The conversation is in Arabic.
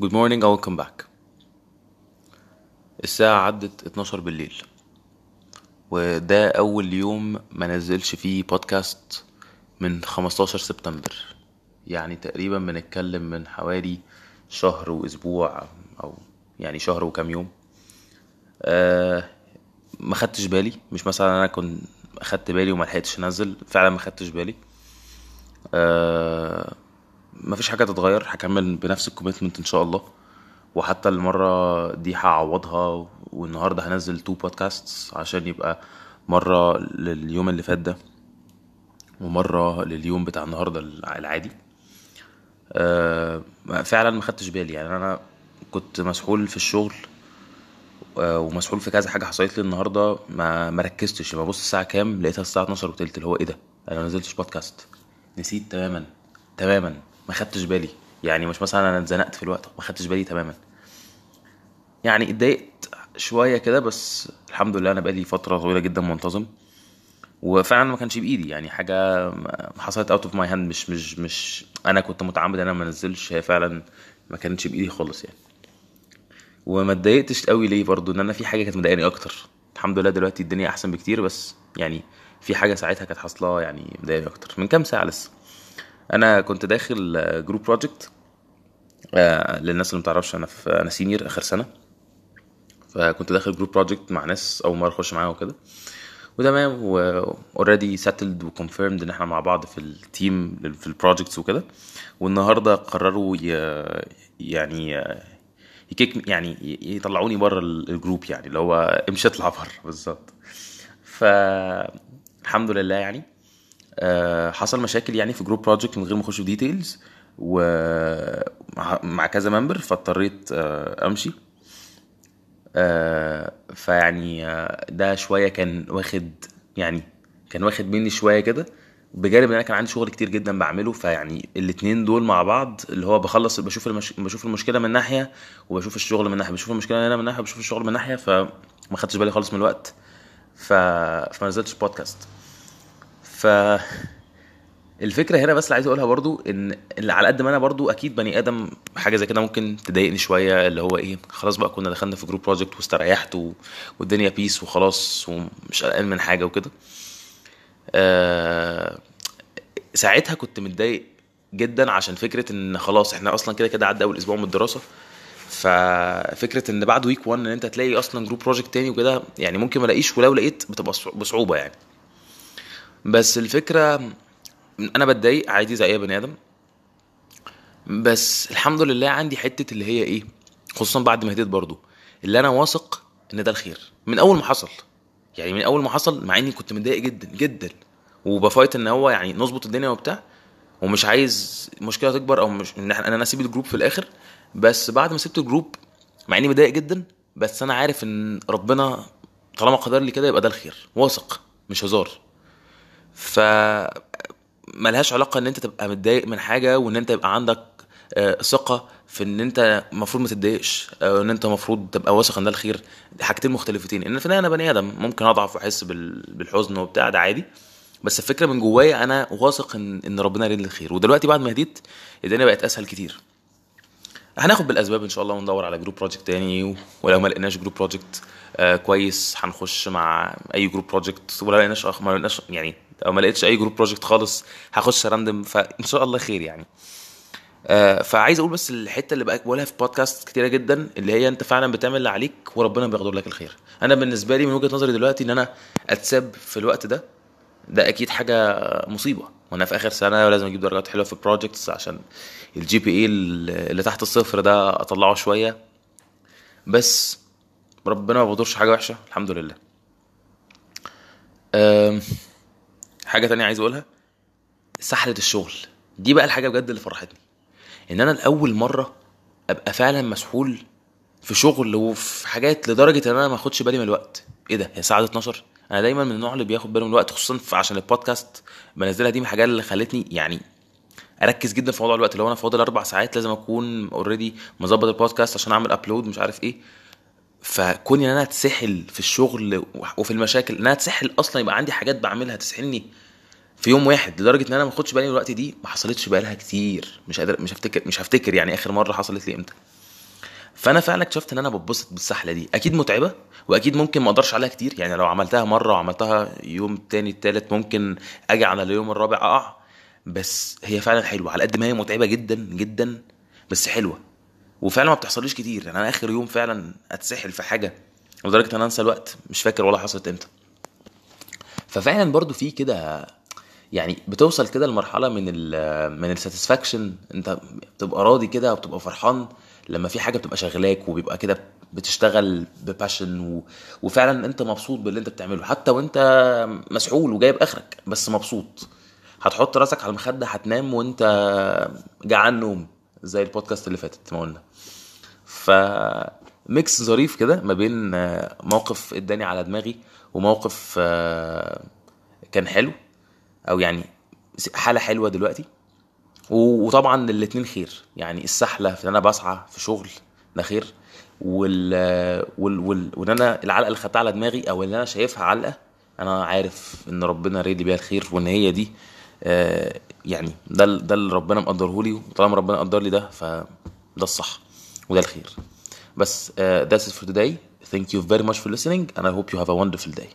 Good morning and welcome back. الساعة عدت 12 بالليل. وده أول يوم ما نزلش فيه بودكاست من 15 سبتمبر. يعني تقريبا بنتكلم من حوالي شهر وأسبوع أو يعني شهر وكام يوم. آه ما خدتش بالي. مش مثلا أنا كنت أخدت بالي وما لحقتش أنزل. فعلا ما خدتش بالي. آه مفيش حاجة تتغير هكمل بنفس ال commitment إن شاء الله. وحتى المرة دي هعوضها والنهاردة هنزل two podcast عشان يبقى مرة لليوم اللي فات ده ومرة لليوم بتاع النهاردة العادي. آه، فعلا ما خدتش بالي. يعني أنا كنت مسحول في الشغل آه، ومسحول في كذا حاجة حصلت لي النهاردة ما مركزتش ببص الساعة كام لقيتها الساعة 12 وتلت اللي هو إيه ده؟ أنا ما نزلتش بودكاست نسيت تماما تماما. ما خدتش بالي. يعني مش مثلا أنا اتزنقت في الوقت ما خدتش بالي تماما. يعني اتضايقت شوية كده بس الحمد لله أنا بقالي فترة طويلة جدا منتظم. وفعلا ما كانش بإيدي. يعني حاجة حصلت out of my hand مش مش مش أنا كنت متعمد إن أنا ما أنزلش. هي فعلا ما كانتش بإيدي خالص يعني. وما اتضايقتش قوي ليه برضو؟ إن أنا في حاجة كانت مضايقاني أكتر. الحمد لله دلوقتي الدنيا أحسن بكتير بس يعني في حاجة ساعتها كانت حاصلة يعني مضايقاني أكتر. من كام ساعة لسه؟ أنا كنت داخل group project للناس اللي متعرفش أنا في أنا senior آخر سنة. فكنت داخل group project مع ناس أول مرة أخش معاهم وكده. وتمام و already settled و confirmed إن إحنا مع بعض في ال team في ال projects وكده. والنهاردة قرروا. يعني يـ kick يعني يطلعوني بره ال group يعني اللي هو امشي اطلع بره بالظبط. فالحمد لله يعني. آه، حصل مشاكل يعني في group project من غير ما اخش في details ومع كذا member فاضطريت آه، امشي. آه، فيعني ده شوية كان واخد يعني كان واخد مني شوية كده. بجانب إن أنا كان عندي شغل كتير جدا بعمله فيعني الاتنين دول مع بعض اللي هو بخلص بشوف المش... بشوف المشكلة من ناحية وبشوف الشغل من ناحية بشوف المشكلة هنا من ناحية وبشوف الشغل من ناحية فما خدتش بالي خالص من الوقت. ف... فما نزلتش بودكاست ف الفكرة هنا بس اللي عايز أقولها برضو إن اللي على قد ما أنا برضو أكيد بني آدم حاجة زي كده ممكن تضايقني شوية اللي هو إيه خلاص بقى كنا دخلنا في group project واستريحت و... والدنيا peace وخلاص ومش قلقان من حاجة وكده. آه... ساعتها كنت متضايق جدا عشان فكرة إن خلاص إحنا أصلا كده كده عدى أول أسبوع من الدراسة. ففكرة إن بعد week 1 إن أنت تلاقي أصلا group project تاني وكده يعني ممكن ما ألاقيش ولو لقيت بتبقى بصعوبة يعني. بس الفكرة أنا بتضايق عادي زي أي بني آدم بس الحمد لله عندي حتة اللي هي إيه خصوصا بعد ما هديت برضو اللي أنا واثق إن ده الخير من أول ما حصل يعني من أول ما حصل مع إني كنت متضايق جدا جدا وب fight إن هو يعني نظبط الدنيا وبتاع ومش عايز مشكلة تكبر أو مش إن أنا أسيب ال group في الآخر بس بعد ما سبت ال group مع إني متضايق جدا بس أنا عارف إن ربنا طالما قدر لي كده يبقى ده الخير واثق مش هزار. ف ملهاش علاقة إن أنت تبقى متضايق من حاجة وإن أنت يبقى عندك ثقة في إن أنت المفروض ما تتضايقش أو إن أنت المفروض تبقى واثق إن ده الخير. حاجتين مختلفتين. إن في النهاية أنا بني آدم ممكن أضعف وأحس بالحزن وبتاع ده عادي. بس الفكرة من جوايا أنا واثق إن إن ربنا يريد الخير. ودلوقتي بعد ما هديت الدنيا بقت أسهل كتير. هناخد بالأسباب إن شاء الله وندور على group project تاني ولو ما لقيناش group project آه كويس هنخش مع أي group project ولا لقيناش ما لقيناش يعني لو ما لقيتش أي group project خالص هخش random فإن شاء الله خير يعني. آه فعايز أقول بس الحتة اللي بقولها في بودكاست كتيرة جدا اللي هي أنت فعلا بتعمل اللي عليك وربنا بيقدر لك الخير. أنا بالنسبة لي من وجهة نظري دلوقتي إن أنا أتساب في الوقت ده ده أكيد حاجة مصيبة. وأنا في آخر سنة لازم أجيب درجات حلوة في ال projects عشان ال GPA اللي تحت الصفر ده أطلعه شوية. بس ربنا ما بيقدرش حاجة وحشة الحمد لله. حاجة تانية عايز أقولها؟ سحلة الشغل. دي بقى الحاجة بجد اللي فرحتني. إن أنا لأول مرة أبقى فعلا مسحول في شغل وفي حاجات لدرجة إن أنا ما أخدش بالي من الوقت. إيه ده؟ هي ساعه 12 أنا دايما من النوع اللي بياخد باله من الوقت خصوصا عشان البودكاست بنزلها دي من الحاجات اللي خلتني يعني أركز جدا في موضوع الوقت لو أنا فاضل أربع ساعات لازم أكون already مظبط البودكاست عشان أعمل upload مش عارف إيه. فكوني إن أنا أتسحل في الشغل وفي المشاكل إن أنا أتسحل أصلا يبقى عندي حاجات بعملها تسحلني في يوم واحد لدرجة إن أنا ما اخدش بالي من الوقت دي ما حصلتش بقالها كتير مش قادر مش هفتكر مش هفتكر يعني آخر مرة حصلت لي إمتى. فأنا فعلا اكتشفت إن أنا بتبسط بالسحلة دي. أكيد متعبة وأكيد ممكن ما أقدرش عليها كتير يعني لو عملتها مرة وعملتها يوم تاني التالت ممكن أجي على اليوم الرابع اقع بس هي فعلا حلوة على قد ما هي متعبة جدا جدا بس حلوة. وفعلا ما بتحصليش كتير. يعني أنا آخر يوم فعلا أتسحل في حاجة لدرجة إن أنا أنسى الوقت. مش فاكر ولا حصلت إمتى. ففعلا برضو في كده يعني بتوصل كده لمرحلة من ال من الساتسفاكشن أنت بتبقى راضي كده وبتبقى فرحان لما في حاجة بتبقى شغلاك وبيبقى كده بتشتغل ب passion و... وفعلا أنت مبسوط باللي أنت بتعمله. حتى وأنت مسحول وجايب آخرك بس مبسوط. هتحط راسك على المخدة هتنام وأنت جعان نوم. زي البودكاست اللي فاتت ما قلنا. ف mix ظريف كده ما بين آه، موقف اداني على دماغي وموقف آه، كان حلو أو يعني حالة حلوة دلوقتي. وطبعا الاتنين خير. يعني السحلة في إن أنا بسعى في شغل ده خير. وال وال وال وإن أنا العلقة اللي خدتها على دماغي أو اللي أنا شايفها علقة أنا عارف إن ربنا رايد بيها الخير وإن هي دي يعني ده ده اللي ربنا مقدره لي وطالما ربنا قدر لي ده فده الصح وده الخير بس uh, that's it for today thank you very much for listening and I hope you have a wonderful day